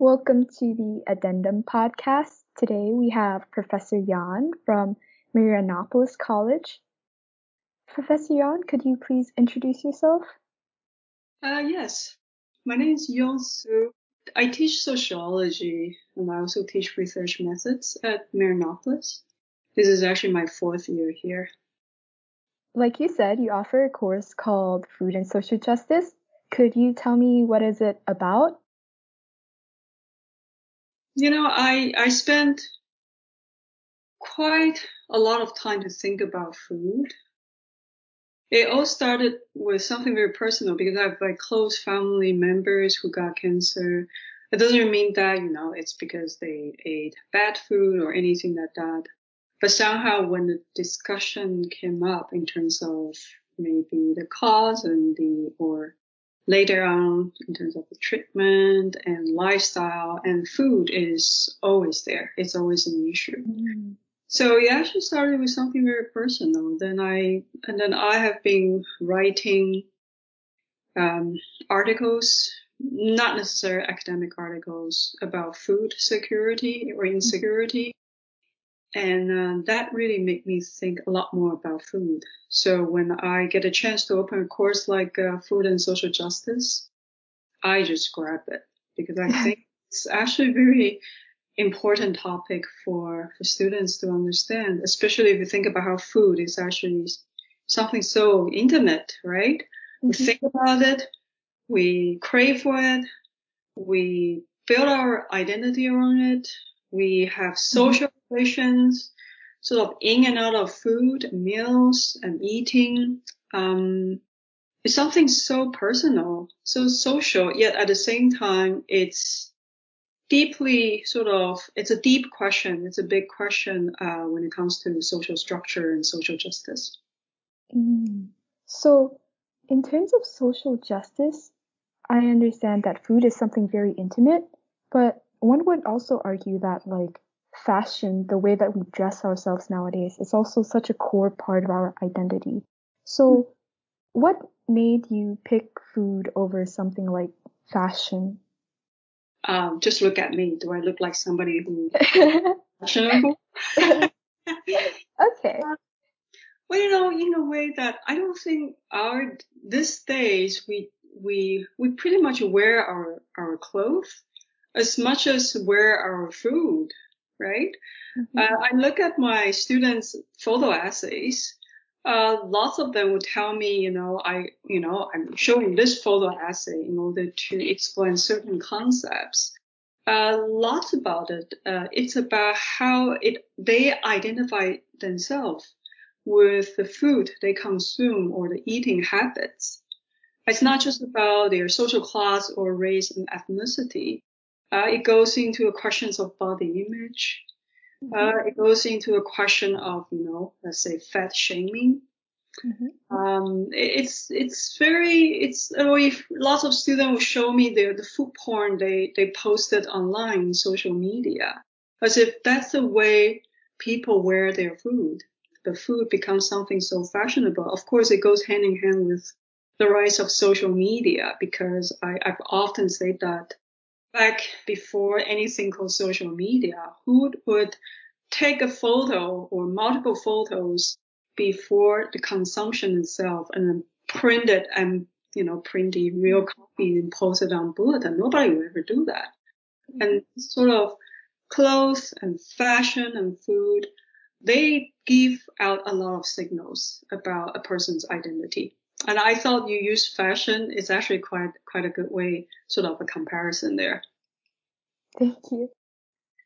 Welcome to the Addendum podcast. Today we have Professor Yan from Marianopolis College. Professor Yan, could you please introduce yourself? Uh, yes, my name is Yon Su. I teach sociology and I also teach research methods at Marianopolis. This is actually my fourth year here. Like you said, you offer a course called Food and Social Justice. Could you tell me what is it about? You know, I, I spent quite a lot of time to think about food. It all started with something very personal because I have like close family members who got cancer. It doesn't mean that, you know, it's because they ate bad food or anything like that. But somehow when the discussion came up in terms of maybe the cause and the, or later on in terms of the treatment and lifestyle and food is always there. It's always an issue. Mm. So it actually started with something very personal. Then I, and then I have been writing, um, articles, not necessarily academic articles about food security or insecurity. And uh, that really made me think a lot more about food. So when I get a chance to open a course like uh, food and social justice, I just grab it because I think it's actually a very important topic for, for students to understand, especially if you think about how food is actually something so intimate, right? Mm-hmm. We think about it, we crave for it, we build our identity around it, we have social sort of in and out of food, meals, and eating. Um, it's something so personal, so social, yet at the same time, it's deeply sort of, it's a deep question. It's a big question uh, when it comes to social structure and social justice. Mm. So, in terms of social justice, I understand that food is something very intimate, but one would also argue that like fashion, the way that we dress ourselves nowadays, is also such a core part of our identity. So, what made you pick food over something like fashion? Um, just look at me. Do I look like somebody who fashionable? okay. Uh, well, you know, in a way that I don't think our this days we we we pretty much wear our our clothes as much as wear our food, right? Mm-hmm. Uh, I look at my students' photo essays. Uh, lots of them would tell me, you know, I, you know, I'm showing this photo essay in order to explain certain concepts. Uh, lots about it. Uh, it's about how it they identify themselves with the food they consume or the eating habits. It's not just about their social class or race and ethnicity. Uh, it goes into a questions of body image. Mm-hmm. Uh, it goes into a question of, you know, let's say fat shaming. Mm-hmm. Um, it's, it's very, it's, if lots of students will show me their, the food porn they, they posted online, social media, as if that's the way people wear their food. The food becomes something so fashionable. Of course, it goes hand in hand with the rise of social media because I, I've often said that back before anything called social media, who would take a photo or multiple photos before the consumption itself and then print it and, you know, print the real copy and post it on bulletin. Nobody would ever do that. And sort of clothes and fashion and food, they give out a lot of signals about a person's identity and I thought you use fashion. It's actually quite quite a good way, sort of a comparison there. Thank you.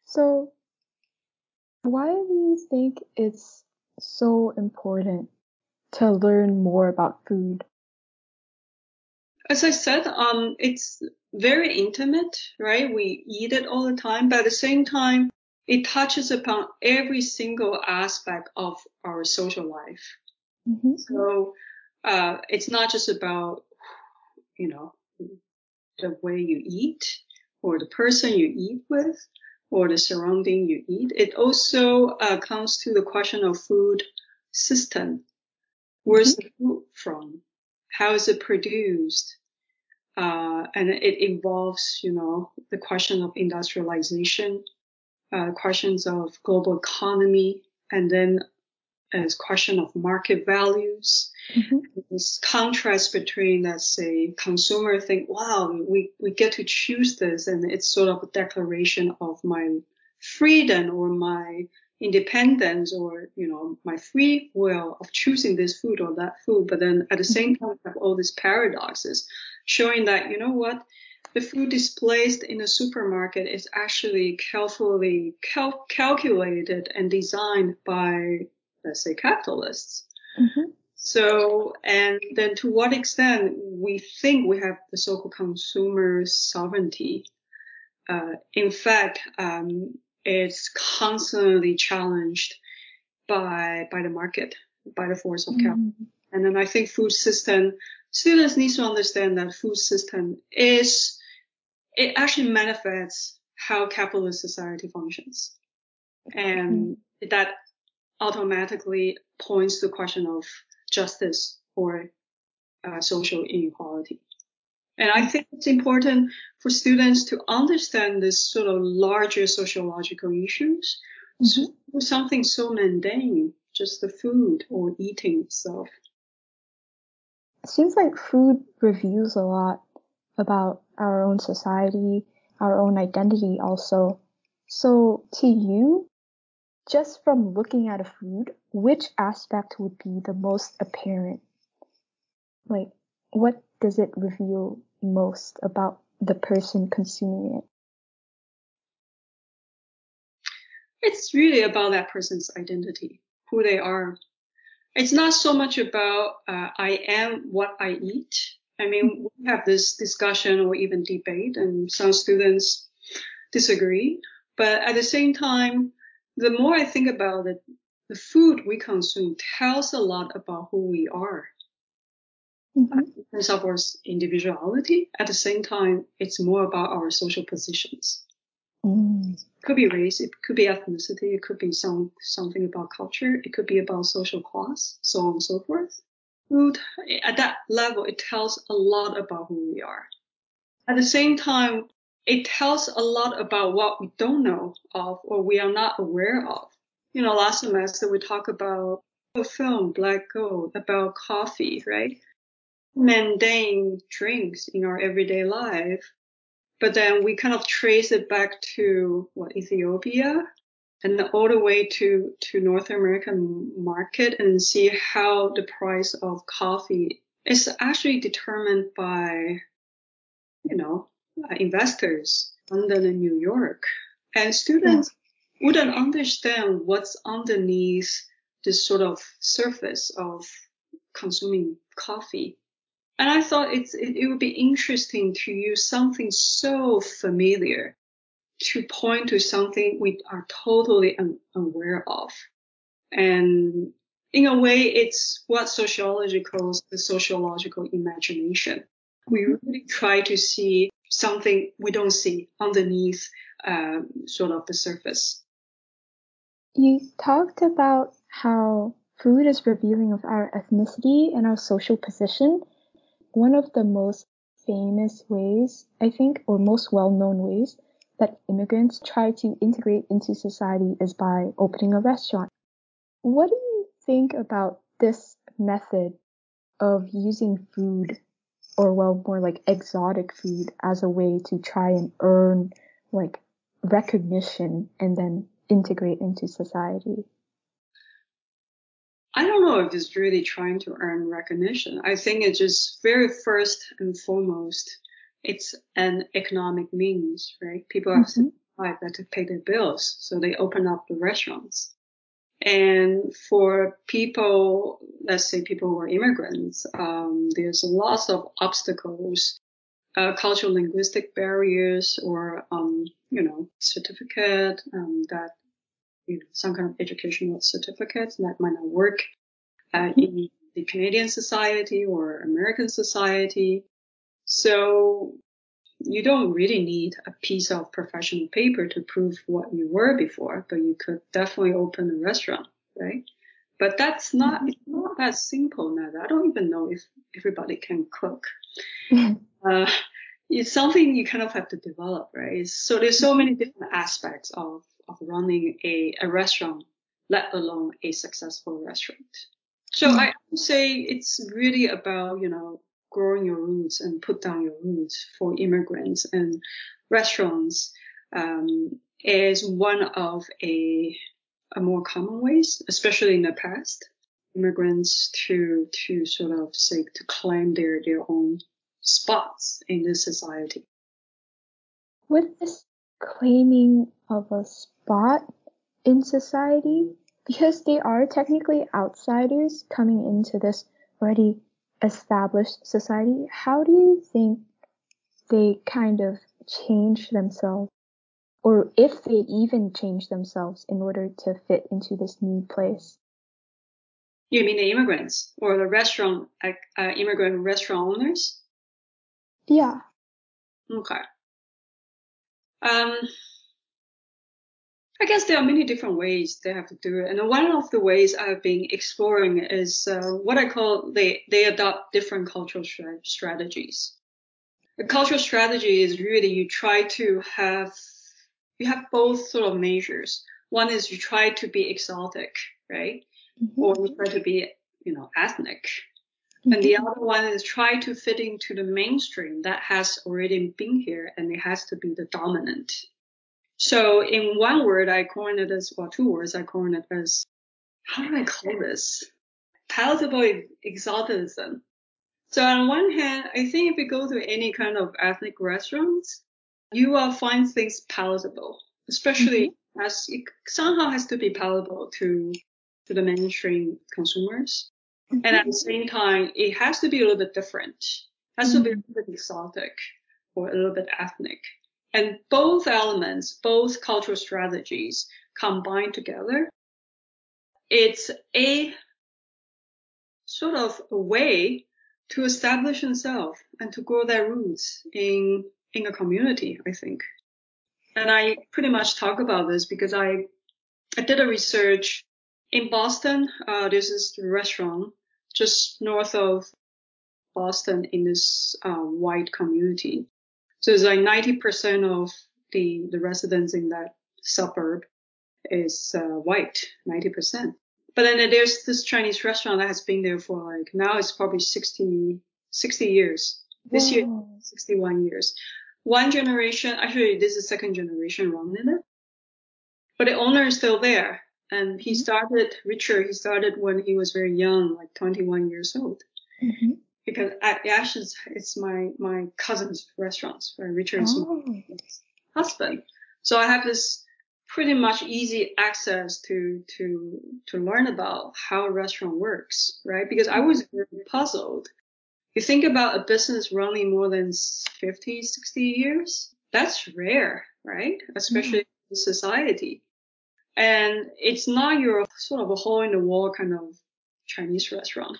So, why do you think it's so important to learn more about food? As I said, um, it's very intimate, right? We eat it all the time, but at the same time, it touches upon every single aspect of our social life. Mm-hmm. So uh, it's not just about, you know, the way you eat or the person you eat with or the surrounding you eat. It also uh, comes to the question of food system. Where's mm-hmm. the food from? How is it produced? uh, and it involves, you know, the question of industrialization, uh, questions of global economy, and then as question of market values. Mm-hmm. This contrast between, let's say, consumer think, wow, we, we get to choose this, and it's sort of a declaration of my freedom or my independence or you know my free will of choosing this food or that food but then at the same time have all these paradoxes showing that you know what the food displayed in the supermarket is actually carefully cal- calculated and designed by let's say capitalists mm-hmm. so and then to what extent we think we have the so-called consumer sovereignty uh, in fact um, it's constantly challenged by by the market, by the force of capital. Mm-hmm. And then I think food system students need to understand that food system is it actually manifests how capitalist society functions, and mm-hmm. that automatically points to the question of justice or uh, social inequality. And I think it's important for students to understand this sort of larger sociological issues. Mm-hmm. something so mundane, just the food or eating itself. It seems like food reveals a lot about our own society, our own identity also. So to you, just from looking at a food, which aspect would be the most apparent? Like, what does it reveal most about the person consuming it? It's really about that person's identity, who they are. It's not so much about uh, I am what I eat. I mean, we have this discussion or even debate, and some students disagree. But at the same time, the more I think about it, the food we consume tells a lot about who we are mm-hmm. in terms of our individuality. At the same time, it's more about our social positions. Mm. It could be race, it could be ethnicity, it could be some something about culture, it could be about social class, so on and so forth. Food at that level, it tells a lot about who we are. At the same time, it tells a lot about what we don't know of or we are not aware of. You know, last semester we talked about a film, Black Gold, about coffee, right? mundane drinks in our everyday life. But then we kind of trace it back to what Ethiopia and all the way to, to North American market and see how the price of coffee is actually determined by, you know, Uh, investors, London and New York. And students yeah. wouldn't understand what's underneath this sort of surface of consuming coffee. And I thought it's, it, it would be interesting to use something so familiar to point to something we are totally un- unaware of. And in a way, it's what sociology calls the sociological imagination. We really try to see something we don't see underneath um, sort of the surface. You talked about how food is revealing of our ethnicity and our social position one of the most famous ways, I think, or most well known ways that immigrants try to integrate into society is by opening a restaurant. What do you think about this method of using food, or well, more like exotic food, as a way to try and earn like recognition and then integrate into society? I don't know if it's really trying to earn recognition. I think it's just very first and foremost, it's an economic means, right? People have mm-hmm. to survive, they have to pay their bills, so they open up the restaurants. And for people, let's say people who are immigrants, um, there's lots of obstacles, uh, cultural linguistic barriers, or um, you know, certificate um, that you know, some kind of educational certificate that might not work uh, in the Canadian society or American society. So you don't really need a piece of professional paper to prove what you were before, but you could definitely open a restaurant, right? But that's not, it's not that simple now. I don't even know if everybody can cook. uh, it's something you kind of have to develop, right? So there's so many different aspects of, of running a, a restaurant, let alone a successful restaurant. So mm-hmm. I would say it's really about, you know, growing your roots and put down your roots for immigrants and restaurants um, is one of a, a more common ways, especially in the past, immigrants to to sort of seek to claim their their own spots in this society. With this claiming of a spot in society, because they are technically outsiders coming into this already established society, how do you think they kind of change themselves? Or if they even change themselves in order to fit into this new place? You mean the immigrants or the restaurant, uh, immigrant restaurant owners? Yeah. Okay. Um, I guess there are many different ways they have to do it. And one of the ways I've been exploring is uh, what I call they, they adopt different cultural strategies. A cultural strategy is really you try to have, you have both sort of measures. One is you try to be exotic, right? Mm-hmm. Or you try to be, you know, ethnic. And the mm-hmm. other one is try to fit into the mainstream that has already been here and it has to be the dominant. So in one word, I coined it as, well, two words, I coined it as, how do I call this? Palatable exoticism. So on one hand, I think if you go to any kind of ethnic restaurants, you will find things palatable, especially mm-hmm. as it somehow has to be palatable to, to the mainstream consumers. Mm-hmm. And at the same time, it has to be a little bit different. It has mm-hmm. to be a mm-hmm. little bit exotic or a little bit ethnic. And both elements, both cultural strategies combined together, it's a sort of a way to establish themselves and to grow their roots in, in a community, I think. And I pretty much talk about this because I, I did a research in Boston, uh, this is the restaurant just north of Boston in this uh, white community. So it's like 90% of the, the residents in that suburb is uh, white, 90%. But then there's this Chinese restaurant that has been there for like, now it's probably 60, 60 years. This year, 61 years. One generation, actually this is second generation running it. But the owner is still there. And he mm-hmm. started, Richard, he started when he was very young, like 21 years old. Mm-hmm. Because at Ashes, it's my, my cousin's restaurant, where Richard's oh. husband. So I have this pretty much easy access to, to, to learn about how a restaurant works, right? Because I was very puzzled. You think about a business running more than 50, 60 years, that's rare, right? Especially mm. in society. And it's not your sort of a hole in the wall kind of Chinese restaurant.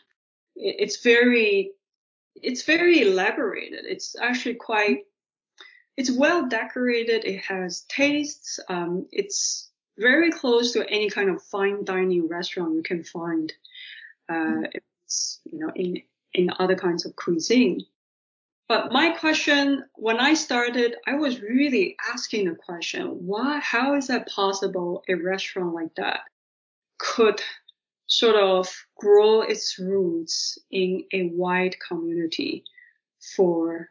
It's very, it's very elaborated. It's actually quite, it's well decorated. It has tastes. Um, it's very close to any kind of fine dining restaurant you can find. Uh, it's, you know, in, in other kinds of cuisine. But my question, when I started, I was really asking the question, why, how is that possible a restaurant like that could sort of grow its roots in a wide community for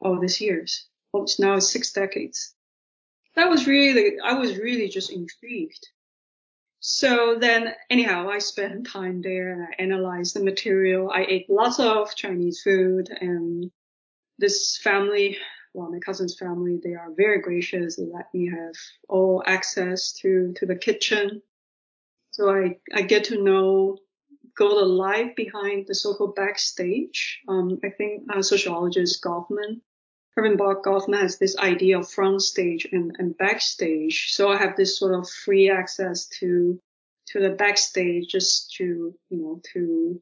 all these years? Almost now six decades. That was really, I was really just intrigued. So then anyhow, I spent time there and I analyzed the material. I ate lots of Chinese food and this family, well, my cousin's family, they are very gracious. They let me have all access to, to the kitchen. So I, I get to know, go the life behind the so-called backstage. Um, I think uh, sociologist Goffman, Erving Bock Goffman has this idea of front stage and, and backstage. So I have this sort of free access to, to the backstage just to, you know, to,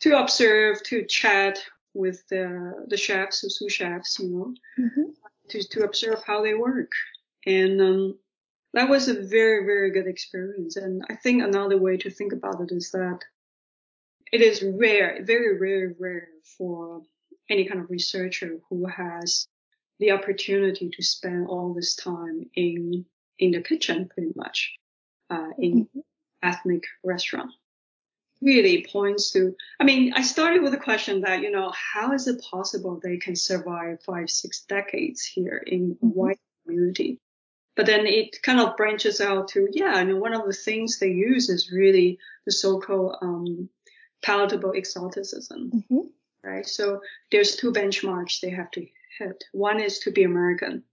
to observe, to chat with the, the chefs, the sous chefs, you know, mm-hmm. to, to observe how they work. And, um, that was a very, very good experience. And I think another way to think about it is that it is rare, very, very rare for any kind of researcher who has the opportunity to spend all this time in in the kitchen, pretty much, uh, in mm-hmm. ethnic restaurant, really points to. I mean, I started with the question that you know, how is it possible they can survive five, six decades here in mm-hmm. white community? But then it kind of branches out to, yeah, and one of the things they use is really the so-called um, palatable exoticism, mm-hmm. right? So there's two benchmarks they have to hit. One is to be American.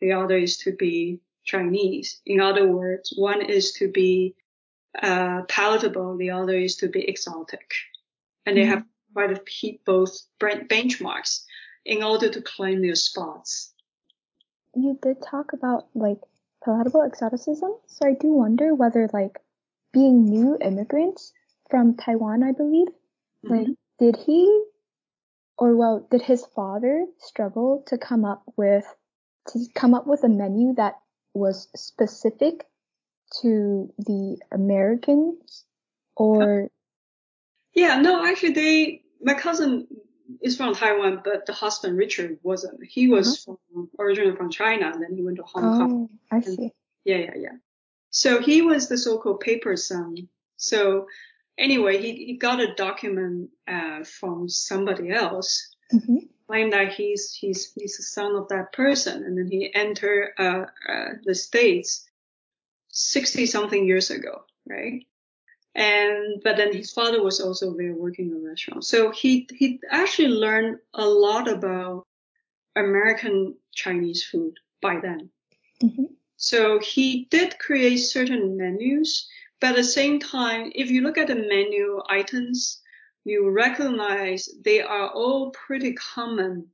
The other is to be Chinese. In other words, one is to be uh, palatable. The other is to be exotic. And mm-hmm. they have quite a hit both benchmarks in order to claim their spots. You did talk about like palatable exoticism, so I do wonder whether like being new immigrants from Taiwan, I believe, mm-hmm. like did he or well, did his father struggle to come up with to come up with a menu that was specific to the Americans or yeah no actually they my cousin is from Taiwan but the husband Richard wasn't he was uh-huh. from originally from China and then he went to Hong oh, Kong I see yeah yeah yeah so he was the so-called paper son so anyway, he, he got a document uh, from somebody else mm-hmm. claim that he's he's he's the son of that person, and then he entered uh, uh, the states sixty something years ago, right? And but then his father was also there working in a restaurant, so he he actually learned a lot about American Chinese food by then. Mm-hmm. So he did create certain menus but at the same time, if you look at the menu items, you recognize they are all pretty common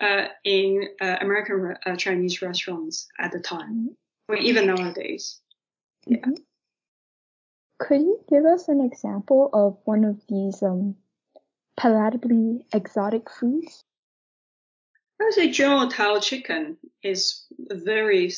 uh, in uh, American uh, Chinese restaurants at the time, mm-hmm. or even nowadays. Yeah. Mm-hmm. Could you give us an example of one of these um, palatably exotic foods? I would say General Tao chicken is a very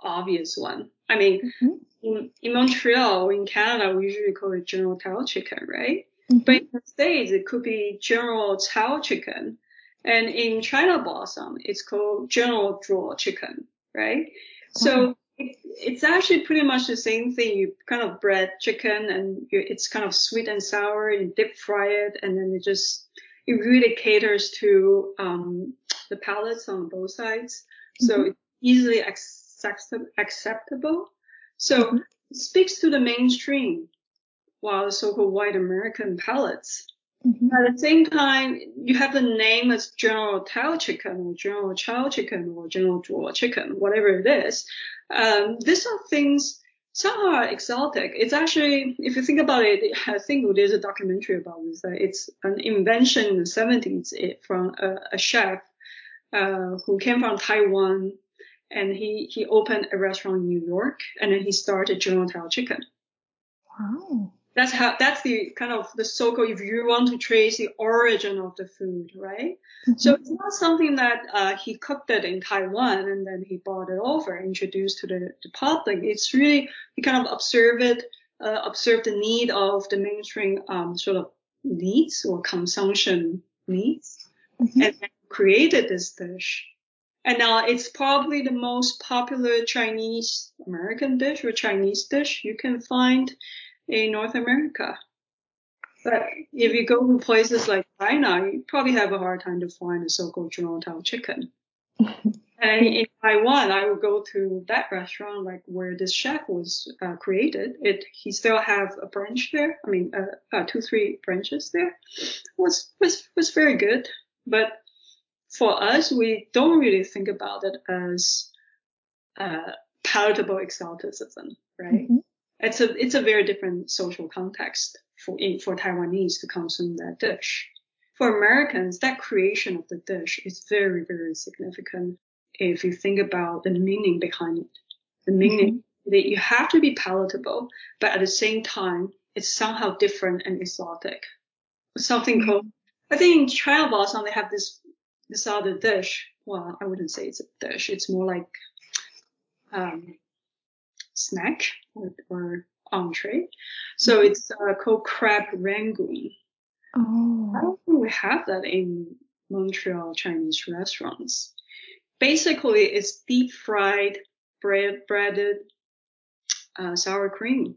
obvious one. I mean, mm-hmm in, in Montreal, in Canada, we usually call it General Tao chicken, right? Mm-hmm. But in the States, it could be General Tao chicken. And in China Blossom, it's called General Draw chicken, right? So it's actually pretty much the same thing. You kind of bread chicken and you, it's kind of sweet and sour and deep fry it. And then it just, it really caters to, um, the palates on both sides. So mm-hmm. it's easily accept- acceptable so mm-hmm. it speaks to the mainstream, while the so-called white American palates. Mm-hmm. At the same time, you have the name as General Tao chicken or General Chow chicken or General Zhuo chicken, whatever it is. Um, these are things somehow exotic. It's actually, if you think about it, I think there's a documentary about this. That it's an invention in the 70s from a, a chef uh, who came from Taiwan and he he opened a restaurant in New York, and then he started General Tao Chicken. Wow. That's how that's the kind of the so-called if you want to trace the origin of the food, right? Mm-hmm. So it's not something that uh, he cooked it in Taiwan and then he brought it over, introduced to the, the public. It's really he kind of observed it, uh, observed the need of the mainstream um, sort of needs or consumption needs, mm-hmm. and created this dish and now it's probably the most popular Chinese American dish or Chinese dish you can find in North America. But if you go to places like China, you probably have a hard time to find a so-called Tao chicken. and in Taiwan, I would go to that restaurant, like where this chef was uh, created. It he still have a branch there. I mean, uh, uh, two three branches there. was was was very good, but for us, we don't really think about it as uh, palatable exoticism, right? Mm-hmm. It's a it's a very different social context for for Taiwanese to consume that dish. For Americans, that creation of the dish is very very significant. If you think about the meaning behind it, the meaning mm-hmm. that you have to be palatable, but at the same time, it's somehow different and exotic. Something mm-hmm. called I think in China Blossom they have this this other dish. Well, I wouldn't say it's a dish. It's more like um, snack or, or entree. So mm-hmm. it's uh, called crab rangoon. Oh. I don't think we have that in Montreal Chinese restaurants. Basically, it's deep fried bread, breaded uh, sour cream.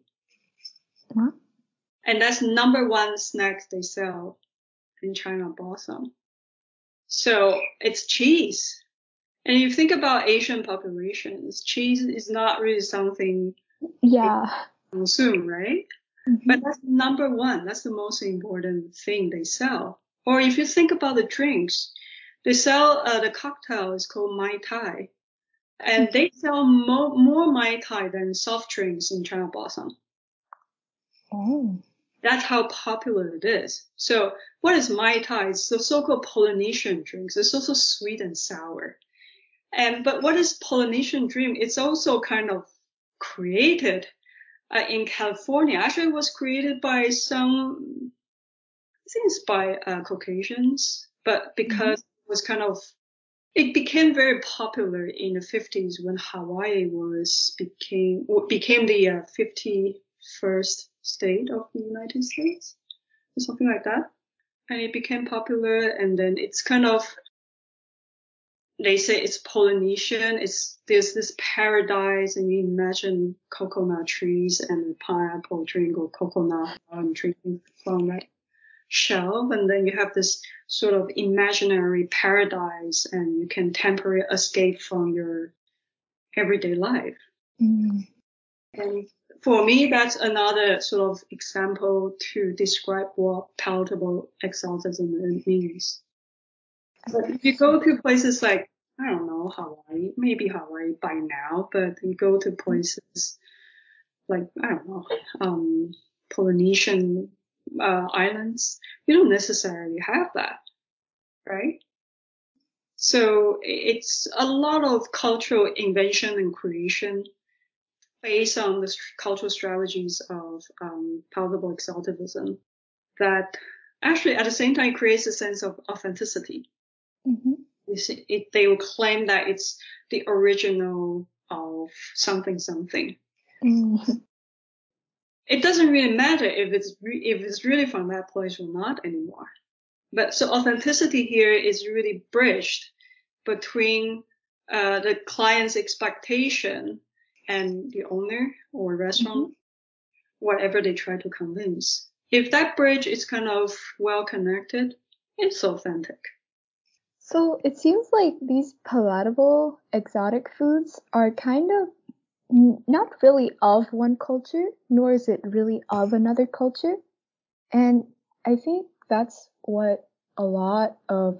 And that's number one snack they sell in China Blossom. So it's cheese. And if you think about Asian populations, cheese is not really something Yeah. consume, right? Mhm. But that's number one. That's the most important thing they sell. Or if you think about the drinks, they sell uh, the cocktail is called Mai Tai. And they sell mo- more Mai Tai than soft drinks in China Blossom. Oh. That's how popular it is. So what is Mai Tai? It's the so-called Polynesian drinks. It's also sweet and sour. And, but what is Polynesian Dream? It's also kind of created uh, in California. Actually, it was created by some, I think it's by uh, Caucasians, but because it was kind of, it became very popular in the 50s when Hawaii was became became the uh, 51st state of the United States, or something like that. And it became popular, and then it's kind of they say it's Polynesian. It's there's this paradise, and you imagine coconut trees and pineapple drink or coconut and drinking from that shelf, and then you have this sort of imaginary paradise, and you can temporarily escape from your everyday life. Mm. And for me, that's another sort of example to describe what palatable exotism means. But if you go to places like, I don't know, Hawaii, maybe Hawaii by now, but you go to places like, I don't know, um, Polynesian uh, islands, you don't necessarily have that, right? So it's a lot of cultural invention and creation based on the cultural strategies of um, palatable exoticism that actually at the same time creates a sense of authenticity. Mhm. It, they will claim that it's the original of something something. Mm. It doesn't really matter if it's re- if it's really from that place or not anymore. But so authenticity here is really bridged between uh, the client's expectation and the owner or restaurant, whatever they try to convince. If that bridge is kind of well connected, it's authentic. So it seems like these palatable exotic foods are kind of not really of one culture, nor is it really of another culture. And I think that's what a lot of,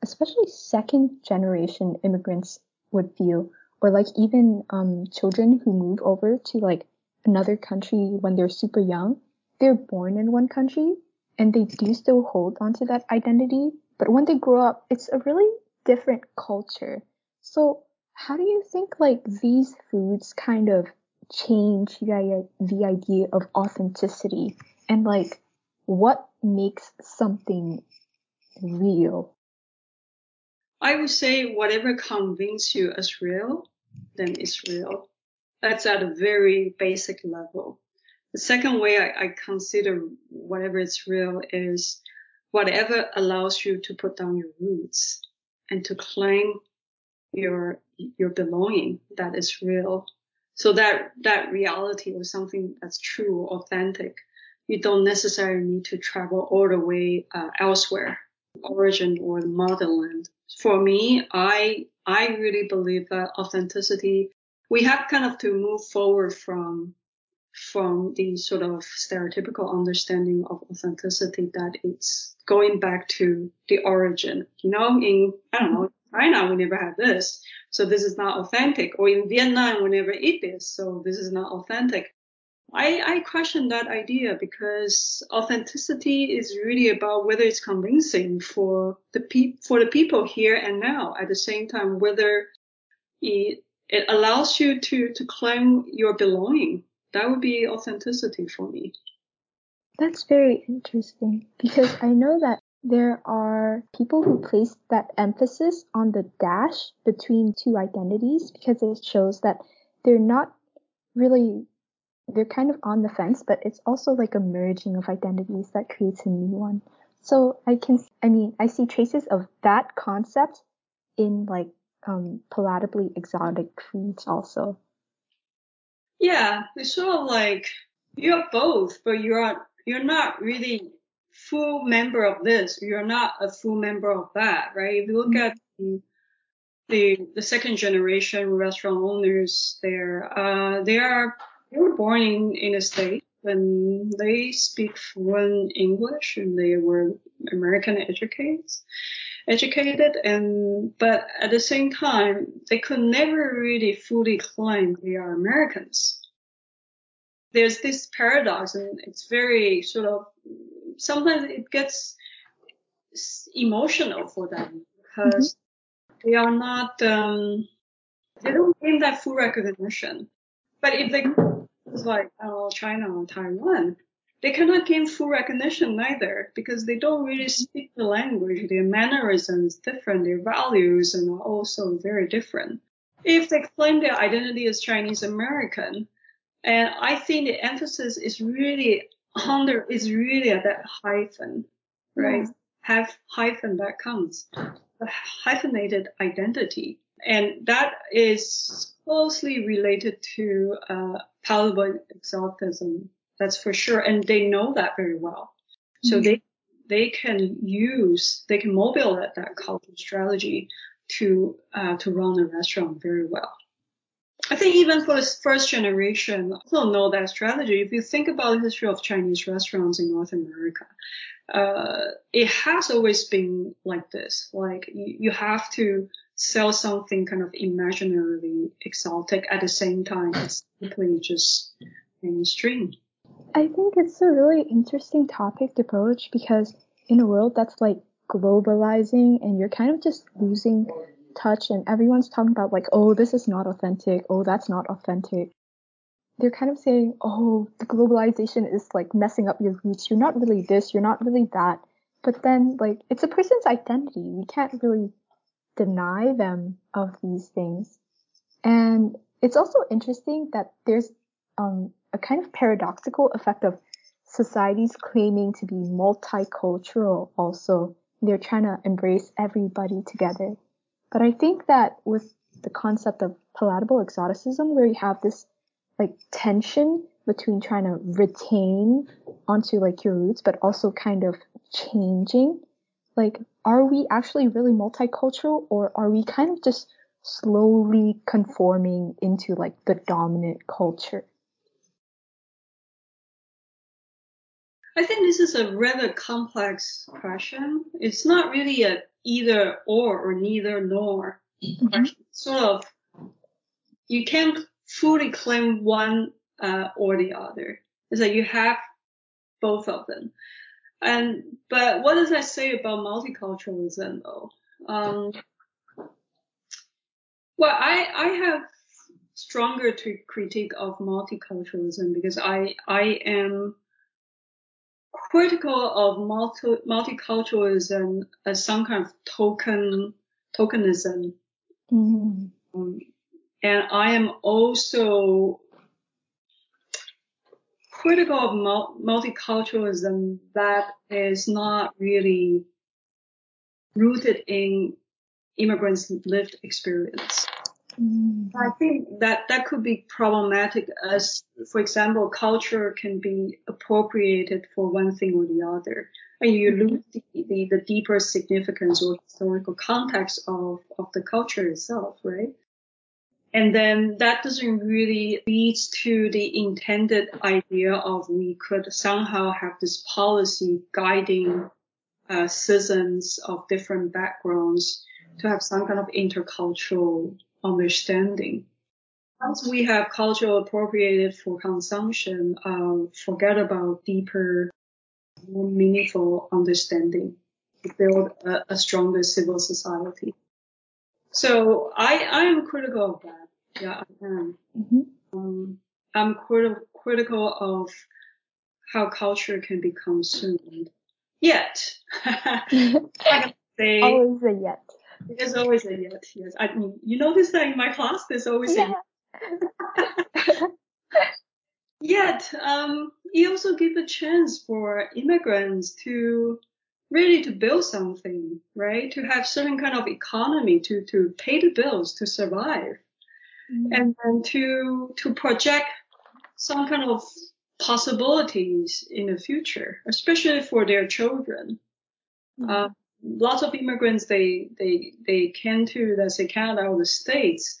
especially second generation immigrants would feel, or like even um, children who move over to like another country when they're super young. They're born in one country and they do still hold onto that identity, but when they grow up, it's a really different culture. So how do you think like these foods kind of change the, the idea of authenticity and like what makes something real? I would say whatever convinces you as real, then it's real. That's at a very basic level. The second way I, I consider whatever is real is whatever allows you to put down your roots and to claim your your belonging that is real. So that that reality or something that's true, authentic, you don't necessarily need to travel all the way uh, elsewhere, origin or the motherland. For me, I I really believe that authenticity. We have kind of to move forward from from the sort of stereotypical understanding of authenticity that it's going back to the origin. You know, in I don't know, China we never had this, so this is not authentic. Or in Vietnam we never eat this, so this is not authentic. I, I question that idea because authenticity is really about whether it's convincing for the pe- for the people here and now. At the same time, whether it, it allows you to to claim your belonging. That would be authenticity for me. That's very interesting because I know that there are people who place that emphasis on the dash between two identities because it shows that they're not really, they're kind of on the fence, but it's also like a merging of identities that creates a new one. So I can, I mean, I see traces of that concept in like um, palatably exotic foods also. Yeah, it's sort of like you're both, but you're you're not really full member of this. You're not a full member of that, right? If you look mm-hmm. at the, the the second generation restaurant owners, there, uh, they are they were born in in a state and they speak fluent English and they were American educated educated and but at the same time they could never really fully claim they are Americans. There's this paradox and it's very sort of sometimes it gets emotional for them because mm-hmm. they are not um, they don't gain that full recognition. But if they like oh China or Taiwan, they cannot gain full recognition either because they don't really speak the language. Their mannerisms different, their values and are also very different. If they claim their identity as Chinese American, and I think the emphasis is really under is really at that hyphen, right? Yeah. Have hyphen that comes. The hyphenated identity. And that is closely related to uh, palatable exotism that's for sure. And they know that very well. So mm-hmm. they, they can use, they can mobilize that cultural strategy to, uh, to run a restaurant very well. I think even for the first generation, don't know that strategy. If you think about the history of Chinese restaurants in North America, uh, it has always been like this. Like you, you have to sell something kind of imaginarily exotic at the same time. It's simply just mainstream. I think it's a really interesting topic to approach because in a world that's like globalizing and you're kind of just losing touch and everyone's talking about like, oh, this is not authentic. Oh, that's not authentic. They're kind of saying, oh, the globalization is like messing up your roots. You're not really this. You're not really that. But then like, it's a person's identity. We can't really deny them of these things. And it's also interesting that there's um, a kind of paradoxical effect of societies claiming to be multicultural also. They're trying to embrace everybody together. But I think that with the concept of palatable exoticism, where you have this like tension between trying to retain onto like your roots, but also kind of changing, like, are we actually really multicultural or are we kind of just slowly conforming into like the dominant culture? I think this is a rather complex question. It's not really a either or or neither nor mm-hmm. Sort of, you can't fully claim one uh, or the other. It's like you have both of them. And but what does that say about multiculturalism though? Um, well, I I have stronger to critique of multiculturalism because I I am critical of multi, multiculturalism as some kind of token tokenism. Um, and I am also critical of multiculturalism that is not really rooted in immigrants' lived experience. Mm. I think that that could be problematic as, for example, culture can be appropriated for one thing or the other, and you mm-hmm. lose the, the, the deeper significance or historical context of, of the culture itself, right? And then that doesn't really lead to the intended idea of we could somehow have this policy guiding uh, citizens of different backgrounds to have some kind of intercultural understanding. Once we have culture appropriated for consumption, um, forget about deeper, more meaningful understanding to build a, a stronger civil society. So I, I am critical of that. Yeah, I am. Mm-hmm. Um, I'm criti- critical of how culture can be consumed. Yet, I can say, always a yet. There's always a yet. Yes, I mean, you notice that in my class, there's always yeah. a yet. yet, um, you also give a chance for immigrants to really to build something, right? To have certain kind of economy to, to pay the bills, to survive. Mm-hmm. And then to, to project some kind of possibilities in the future, especially for their children. Mm-hmm. Uh, lots of immigrants, they, they, they came to, let's say, Canada or the States,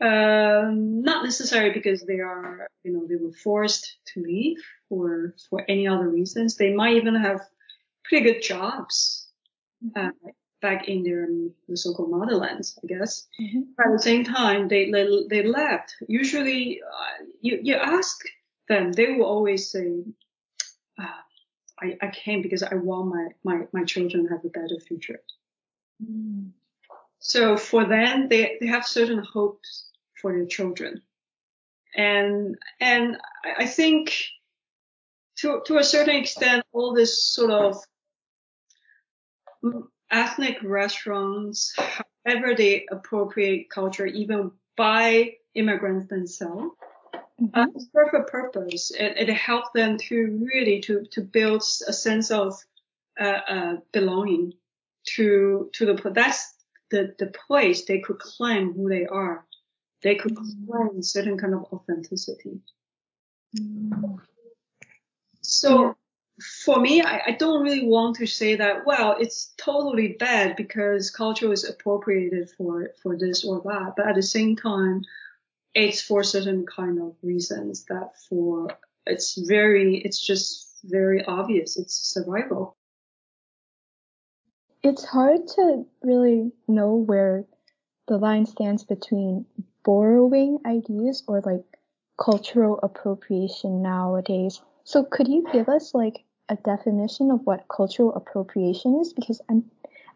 um, not necessarily because they are, you know, they were forced to leave or for any other reasons. They might even have pretty good jobs uh, back in their the so-called motherlands, I guess. Mm-hmm. But at the same time, they they, they left. Usually, uh, you you ask them, they will always say, uh, I, I came because I want my, my, my children to have a better future. Mm. So for them, they, they have certain hopes for their children. And, and I think to, to a certain extent, all this sort of ethnic restaurants, however they appropriate culture, even by immigrants themselves, mm-hmm. uh, serve a purpose. It, it helps them to really to, to build a sense of uh, uh, belonging to to the that's the the place they could claim who they are. They could mm-hmm. claim certain kind of authenticity. Mm-hmm. So. For me, I, I, don't really want to say that, well, it's totally bad because culture is appropriated for, for this or that. But at the same time, it's for certain kind of reasons that for, it's very, it's just very obvious. It's survival. It's hard to really know where the line stands between borrowing ideas or like cultural appropriation nowadays. So could you give us like a definition of what cultural appropriation is? Because I'm,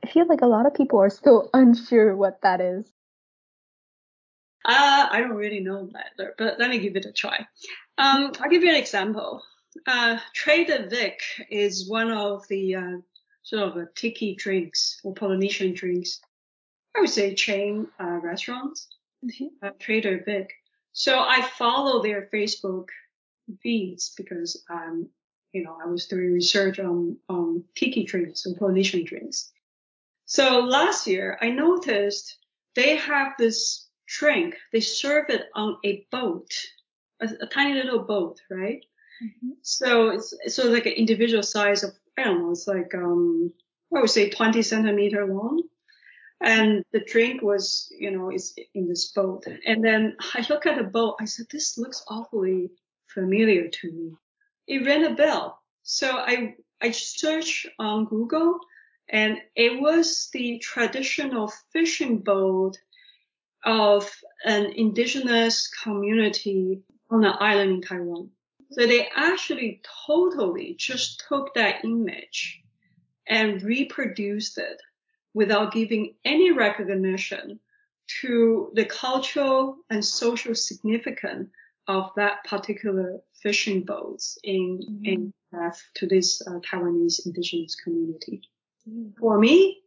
I feel like a lot of people are still unsure what that is. Uh, I don't really know that, but let me give it a try. Um, I'll give you an example. Uh, Trader Vic is one of the uh, sort of a tiki drinks or Polynesian drinks. I would say chain uh, restaurants. Mm-hmm. Uh, Trader Vic. So I follow their Facebook feeds because um, you know I was doing research on on tiki drinks and Polynesian drinks. So last year I noticed they have this drink, they serve it on a boat, a, a tiny little boat, right? Mm-hmm. So it's so like an individual size of I don't know, it's like um I would say 20 centimeter long. And the drink was, you know, is in this boat. And then I look at the boat, I said, this looks awfully familiar to me. It rang a bell. So I, I searched on Google and it was the traditional fishing boat of an indigenous community on an island in Taiwan. So they actually totally just took that image and reproduced it without giving any recognition to the cultural and social significance of that particular fishing boats in, mm-hmm. in uh, to this uh, Taiwanese indigenous community. Mm-hmm. For me,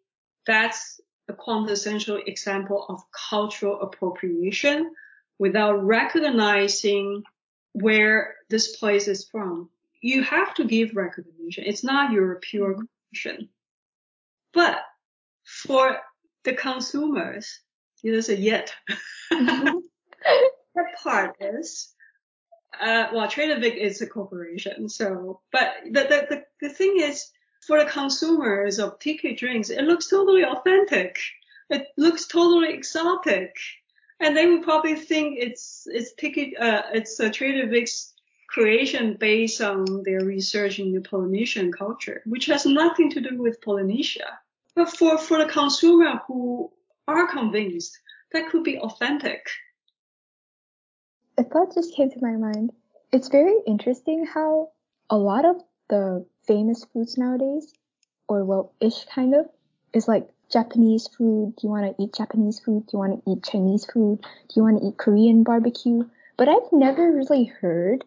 that's a quintessential example of cultural appropriation without recognizing where this place is from. You have to give recognition. It's not your pure mm-hmm. creation. But for the consumers, there's a yet. Mm-hmm. that part is, uh, well, Trader Vic is a corporation. So, but the, the, the, the thing is, for the consumers of tiki drinks, it looks totally authentic. It looks totally exotic. And they would probably think it's, it's tiki, uh, it's a Trader Vic's creation based on their research in the Polynesian culture, which has nothing to do with Polynesia. But for, for the consumer who are convinced that could be authentic. A thought just came to my mind. It's very interesting how a lot of the famous foods nowadays, or well, ish kind of, is like Japanese food. Do you want to eat Japanese food? Do you want to eat Chinese food? Do you want to eat Korean barbecue? But I've never really heard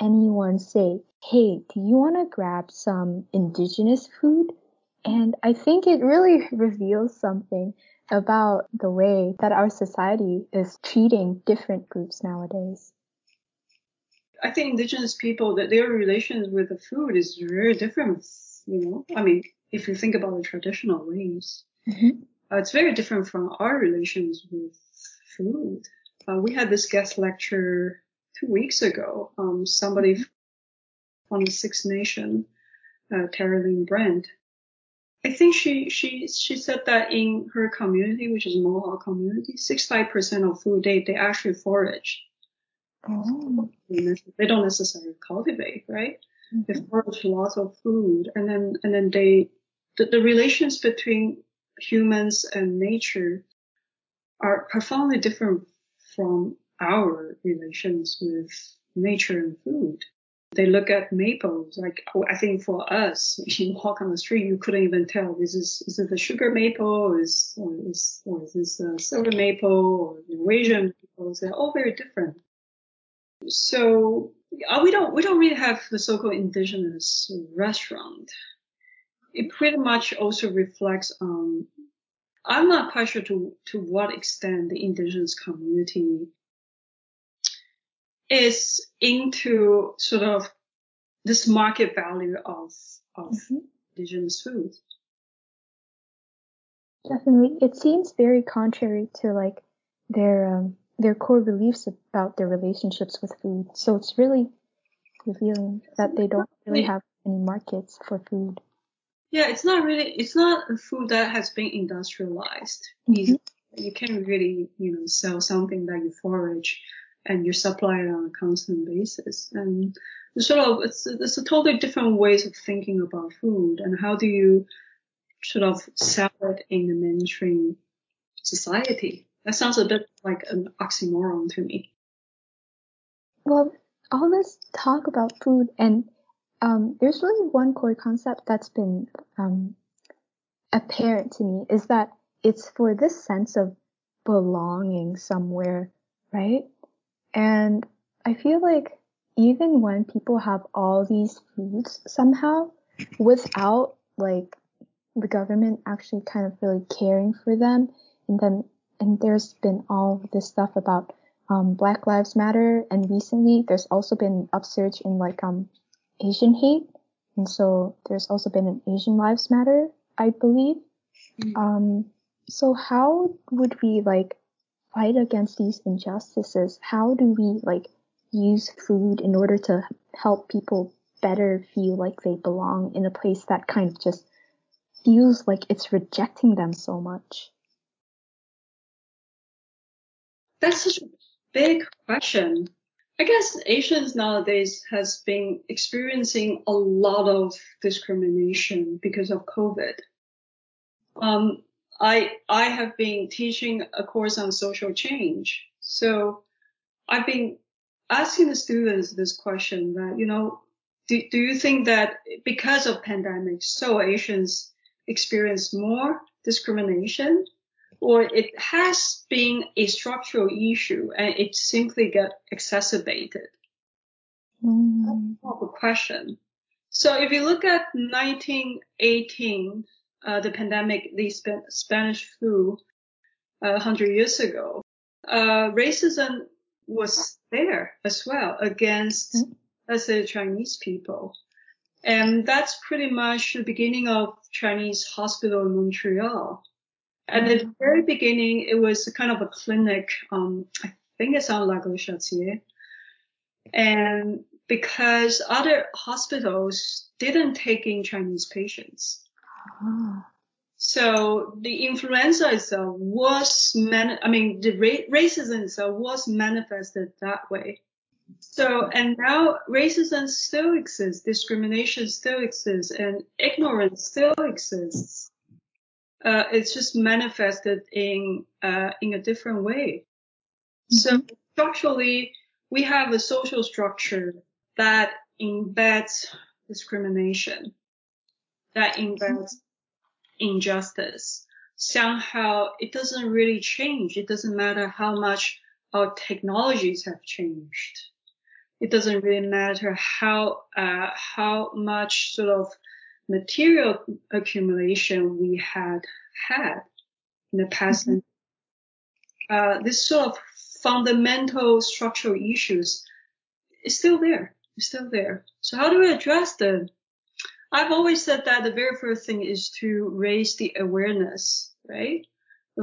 anyone say, hey, do you want to grab some indigenous food? And I think it really reveals something about the way that our society is treating different groups nowadays. I think indigenous people that their relations with the food is very different you know, I mean, if you think about the traditional ways, Mhm. uh, it's very different from our relations with food. Uh, we had this guest lecture two weeks ago. Um, somebody from the Six Nation, uh, Terrylynn Brant. I think she she she said that in her community, which is Mohawk community, 65% of food they they actually forage. Oh. They don't necessarily cultivate, right? They Mhm. forage lots of food, and then and then they the, the relations between humans and nature are profoundly different from our relations with nature and food. They look at maples, like oh, I think for us, you walk on the street, you couldn't even tell this is is it a sugar maple, or is or is or is this a silver maple or Norwegian maples? They're all very different. So uh, we don't we don't really have the so-called indigenous restaurant. It pretty much also reflects on. I'm not quite sure to to what extent the indigenous community is into sort of this market value of of Mhm. indigenous food. Definitely. It seems very contrary to like their um, their core beliefs about their relationships with food. So it's really revealing that they don't really have any markets for food. Yeah, it's not really it's not a food that has been industrialized. Mhm. You can't really you know sell something that you forage and you supply it on a constant basis. And it's sort of it's it's a totally different ways of thinking about food and how do you sort of sell it in the mainstream society. That sounds a bit like an oxymoron to me. Well, all this talk about food and um, there's really one core concept that's been um, apparent to me is that it's for this sense of belonging somewhere, right? And I feel like even when people have all these foods somehow without like the government actually kind of really caring for them and then and there's been all this stuff about um, Black Lives Matter and recently there's also been an upsurge in like um Asian hate and so there's also been an Asian Lives Matter I believe um so how would we like fight against these injustices? How do we like use food in order to help people better feel like they belong in a place that kind of just feels like it's rejecting them so much? That's such a big question. I guess Asians nowadays has been experiencing a lot of discrimination because of COVID. Um, I I have been teaching a course on social change, so I've been asking the students this question that you know, do do you think that because of pandemic, so Asians experience more discrimination, or it has been a structural issue and it simply got exacerbated? Mm. of a question. So if you look at 1918, uh, the pandemic, the Sp- Spanish flu, uh, 100 years ago, uh, racism was there as well against, Mhm. let's say, Chinese people. And that's pretty much the beginning of Chinese hospital in Montreal. At the very beginning, it was kind of a clinic. Um, I think it's on La Gauchetière. And because other hospitals didn't take in Chinese patients. Ah. So the influenza itself was, man- I mean, the ra- racism itself was manifested that way. So, and now racism still exists, discrimination still exists, and ignorance still exists. Uh, it's just manifested in, uh, in a different way. So structurally, we have a social structure that embeds discrimination, that embeds injustice. Somehow it doesn't really change. It doesn't matter how much our technologies have changed. It doesn't really matter how, uh, how much sort of material accumulation we had had in the past. Mhm. Uh, this sort of fundamental structural issues is still there. It's still there. So how do we address them? I've always said that the very first thing is to raise the awareness, right?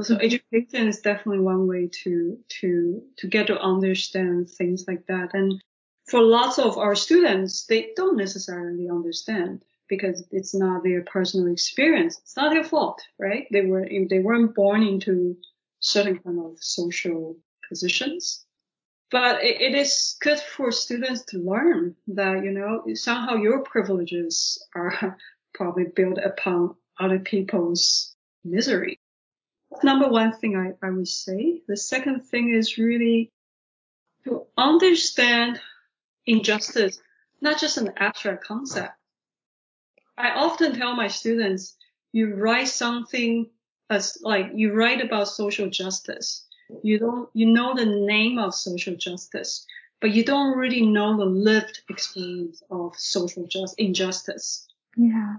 So mm-hmm. education is definitely one way to to to get to understand things like that. And for lots of our students, they don't necessarily understand because it's not their personal experience. It's not their fault, right? They were they weren't born into certain kind of social positions. But it, it is good for students to learn that, you know, somehow your privileges are probably built upon other people's misery. Number one thing I, I would say. The second thing is really to understand injustice, not just an abstract concept. I often tell my students, you write something as like you write about social justice. You don't, you know the name of social justice, but you don't really know the lived experience of social just injustice. Yeah.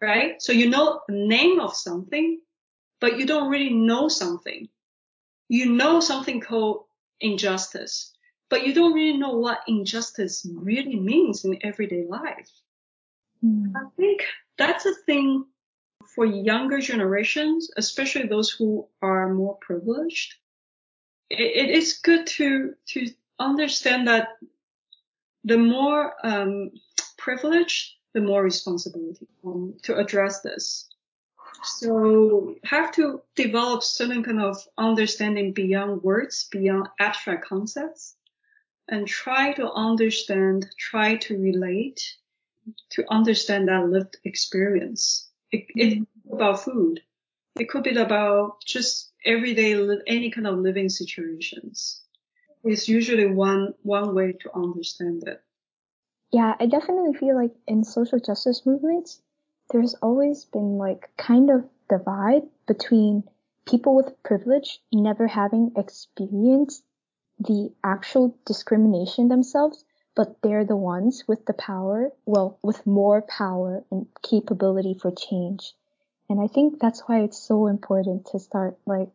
Right? So you know the name of something, but you don't really know something. You know something called injustice, but you don't really know what injustice really means in everyday life. Mm. I think that's a thing for younger generations, especially those who are more privileged. it, it is good to to understand that the more um, privilege, the more responsibility um, to address this. So have to develop certain kind of understanding beyond words, beyond abstract concepts, and try to understand, try to relate, to understand that lived experience. It, it's about food. It could be about just everyday, any kind of living situations. It's usually one, one way to understand it. Yeah, I definitely feel like in social justice movements, there's always been like kind of divide between people with privilege never having experienced the actual discrimination themselves, but they're the ones with the power, well, with more power and capability for change. And I think that's why it's so important to start like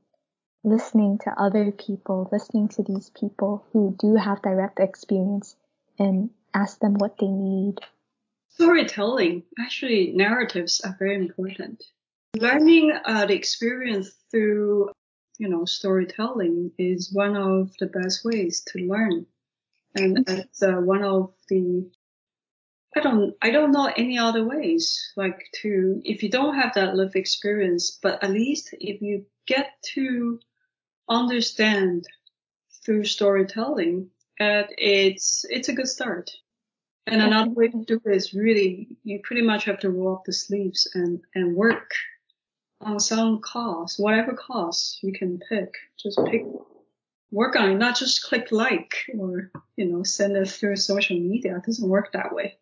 listening to other people, listening to these people who do have direct experience and ask them what they need. Storytelling, actually, narratives are very important. Learning uh, the experience through, you know, storytelling is one of the best ways to learn. And it's uh, one of the I don't, I don't know any other ways, like to, if you don't have that lived experience, but at least if you get to understand through storytelling, that it's, it's a good start. And another way to do it is really, you pretty much have to roll up the sleeves and, and work on some cause, whatever cause you can pick, just pick, work on it, not just click like or, you know, send it through social media. It doesn't work that way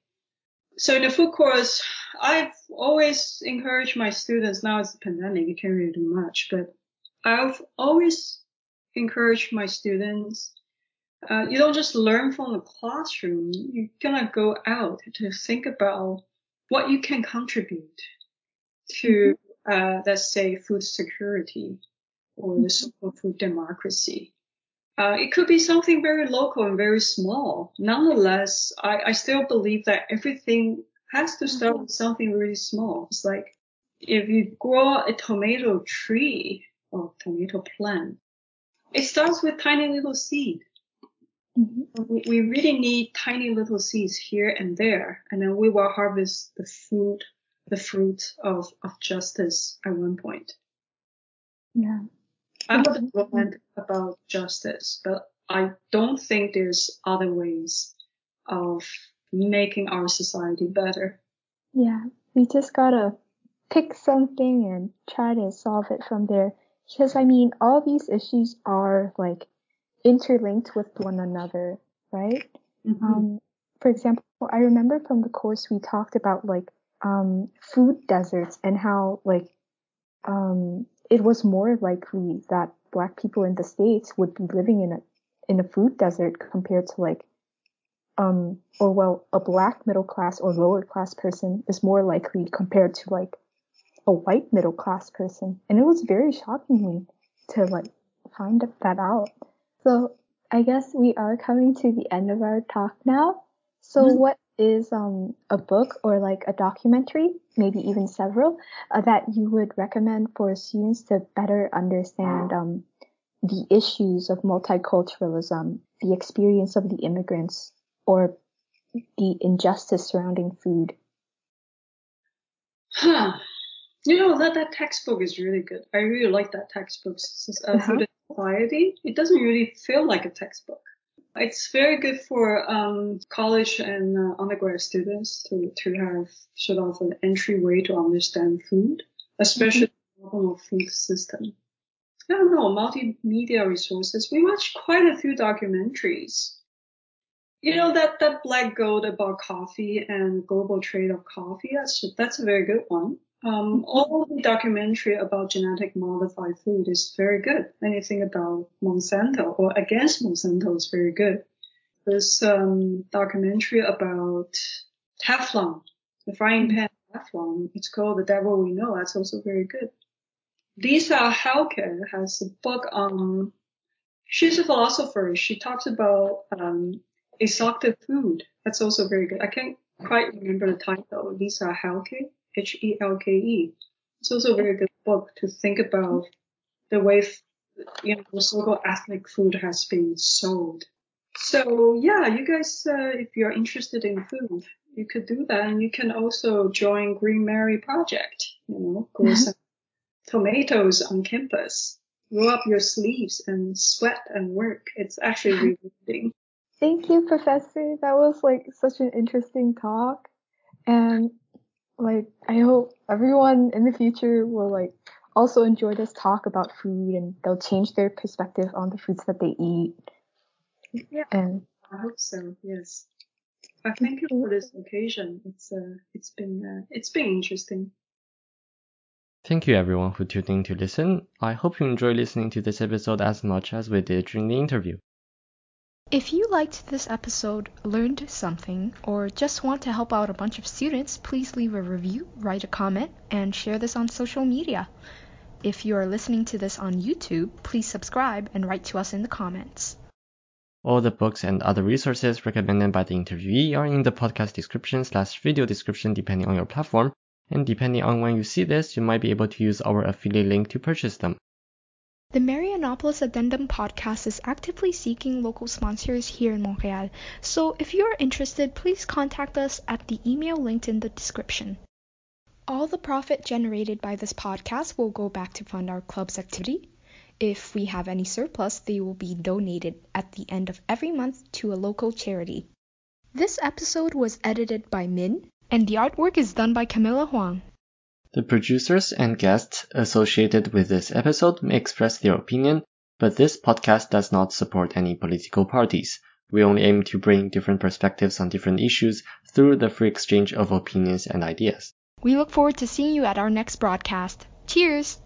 so in the food course, I've always encouraged my students. Now it's a pandemic, you can't really do much, but I've always encouraged my students. Uh, you don't just learn from the classroom. You're gonna go out to think about what you can contribute to, mm-hmm. uh, let's say, food security or the social food democracy. Uh, it could be something very local and very small. Nonetheless, I, I still believe that everything has to start with something really small. It's like if you grow a tomato tree or tomato plant, it starts with tiny little seed. Mm-hmm. We really need tiny little seeds here and there, and then we will harvest the fruit, the fruit of, of justice at one point. Yeah. I'm a bit about justice, but I don't think there's other ways of making our society better. Yeah, we just gotta pick something and try to solve it from there. Because I mean, all these issues are like interlinked with one another, right? Mm-hmm. Um, for example, I remember from the course we talked about like um, food deserts and how like um, it was more likely that black people in the states would be living in a in a food desert compared to like um or well a black middle class or lower class person is more likely compared to like a white middle class person. And it was very shocking to like find that out. So i guess we are coming to the end of our talk now. So mm-hmm. what is um, a book or like a documentary, maybe even several, uh, that you would recommend for students to better understand um, the issues of multiculturalism, the experience of the immigrants, or the injustice surrounding food? Huh. You know that that textbook is really good. I really like that textbook. Uh, uh-huh. Food and Society. It doesn't really feel like a textbook. It's very good for um, college and uh, undergrad students to to have sort of an entryway to understand food, especially mm-hmm. the problem of food system. I don't know multimedia resources. We watched quite a few documentaries you know that that black gold about coffee and global trade of coffee. That's that's a very good one. Um, all the documentary about genetic modified food is very good. Anything about Monsanto or against Monsanto is very good. There's um, documentary about Teflon, the frying pan Teflon. It's called The Devil We Know. That's also very good. Lisa Heldke has a book on. She's a philosopher. She talks about um, Exotic Food. That's also very good. I can't quite remember the title. Lisa Heldke, H-E-L-K-E. It's also a very good book to think about the way, you know, local ethnic food has been sold. So yeah, you guys, uh, if you're interested in food, you could do that, and you can also join Green Mary Project. You know, grow mm-hmm. some tomatoes on campus, roll up your sleeves and sweat and work. It's actually rewarding. Thank you, Professor. That was like such an interesting talk. And like I hope everyone in the future will like also enjoy this talk about food and they'll change their perspective on the foods that they eat. Yeah. And I hope so, yes. I thank you for this occasion. It's uh it's been uh, it's been interesting. Thank you everyone for tuning in to listen. I hope you enjoy listening to this episode as much as we did during the interview. If you liked this episode, learned something, or just want to help out a bunch of students, please leave a review, write a comment, and share this on social media. If you are listening to this on YouTube, please subscribe and write to us in the comments. All the books and other resources recommended by the interviewee are in the podcast description slash video description depending on your platform, and depending on when you see this, you might be able to use our affiliate link to purchase them. The Marianopolis Addendum podcast is actively seeking local sponsors here in Montreal, so if you are interested, please contact us at the email linked in the description. All the profit generated by this podcast will go back to fund our club's activity. If we have any surplus, they will be donated at the end of every month to a local charity. This episode was edited by Min, and the artwork is done by Camilla Huang. The producers and guests associated with this episode may express their opinion, but this podcast does not support any political parties. We only aim to bring different perspectives on different issues through the free exchange of opinions and ideas. We look forward to seeing you at our next broadcast. Cheers!